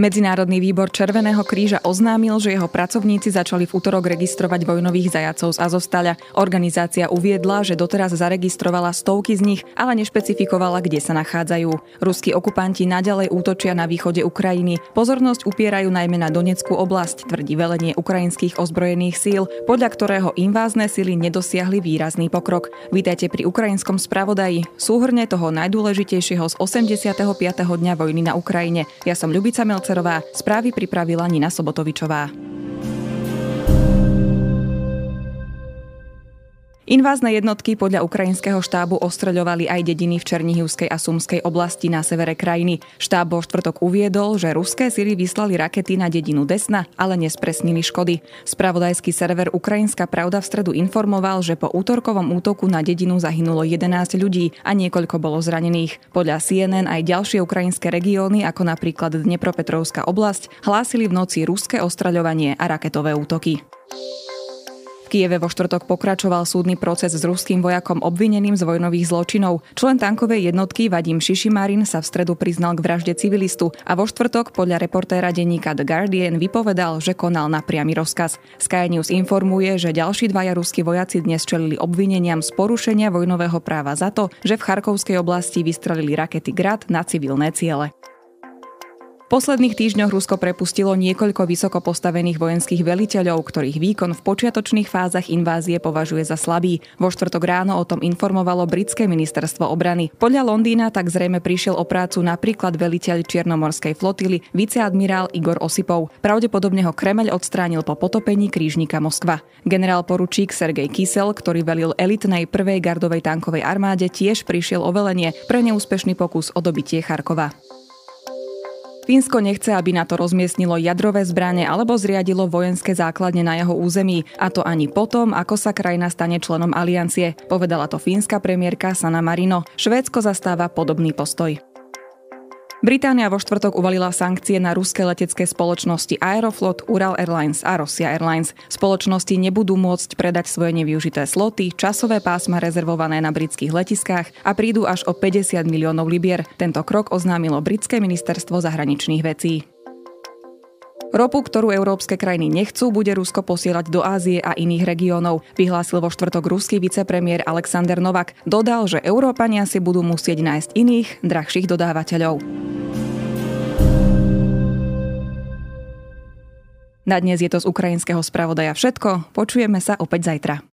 Medzinárodný výbor Červeného kríža oznámil, že jeho pracovníci začali v útorok registrovať vojnových zajacov z Azovstaľa. Organizácia uviedla, že doteraz zaregistrovala stovky z nich, ale nešpecifikovala, kde sa nachádzajú. Ruskí okupanti naďalej útočia na východe Ukrajiny. Pozornosť upierajú najmä na Doneckú oblasť, tvrdí velenie ukrajinských ozbrojených síl, podľa ktorého invázne sily nedosiahli výrazný pokrok. Vítajte pri ukrajinskom spravodaji, súhrne toho najdôležitejšieho z 85. dňa vojny na Ukrajine. Ja som Ľubica Melce Balcerová, správy pripravila Nina Sobotovičová. Invázne jednotky podľa ukrajinského štábu ostreľovali aj dediny v Černihivskej a Sumskej oblasti na severe krajiny. Štáb vo štvrtok uviedol, že ruské síly vyslali rakety na dedinu Desna, ale nespresnili škody. Spravodajský server Ukrajinská pravda v stredu informoval, že po útorkovom útoku na dedinu zahynulo 11 ľudí a niekoľko bolo zranených. Podľa CNN aj ďalšie ukrajinské regióny, ako napríklad Dnepropetrovská oblasť, hlásili v noci ruské ostreľovanie a raketové útoky. Kieve vo štvrtok pokračoval súdny proces s ruským vojakom obvineným z vojnových zločinov. Člen tankovej jednotky Vadim Šišimarin sa v stredu priznal k vražde civilistu a vo štvrtok podľa reportéra denníka The Guardian vypovedal, že konal na priamy rozkaz. Sky News informuje, že ďalší dvaja ruskí vojaci dnes čelili obvineniam z porušenia vojnového práva za to, že v Charkovskej oblasti vystrelili rakety Grad na civilné ciele posledných týždňoch Rusko prepustilo niekoľko vysoko postavených vojenských veliteľov, ktorých výkon v počiatočných fázach invázie považuje za slabý. Vo štvrtok ráno o tom informovalo britské ministerstvo obrany. Podľa Londýna tak zrejme prišiel o prácu napríklad veliteľ Čiernomorskej flotily viceadmirál Igor Osipov. Pravdepodobne ho Kremeľ odstránil po potopení krížnika Moskva. Generál poručík Sergej Kysel, ktorý velil elitnej prvej gardovej tankovej armáde, tiež prišiel o velenie pre neúspešný pokus o dobitie Charkova. Fínsko nechce, aby na to rozmiestnilo jadrové zbranie alebo zriadilo vojenské základne na jeho území, a to ani potom, ako sa krajina stane členom aliancie, povedala to fínska premiérka Sana Marino. Švédsko zastáva podobný postoj. Británia vo štvrtok uvalila sankcie na ruské letecké spoločnosti Aeroflot, Ural Airlines a Russia Airlines. Spoločnosti nebudú môcť predať svoje nevyužité sloty, časové pásma rezervované na britských letiskách a prídu až o 50 miliónov libier. Tento krok oznámilo britské ministerstvo zahraničných vecí. Ropu, ktorú európske krajiny nechcú, bude Rusko posielať do Ázie a iných regiónov, vyhlásil vo štvrtok ruský vicepremiér Alexander Novak. Dodal, že Európania si budú musieť nájsť iných, drahších dodávateľov. Na dnes je to z ukrajinského spravodaja všetko. Počujeme sa opäť zajtra.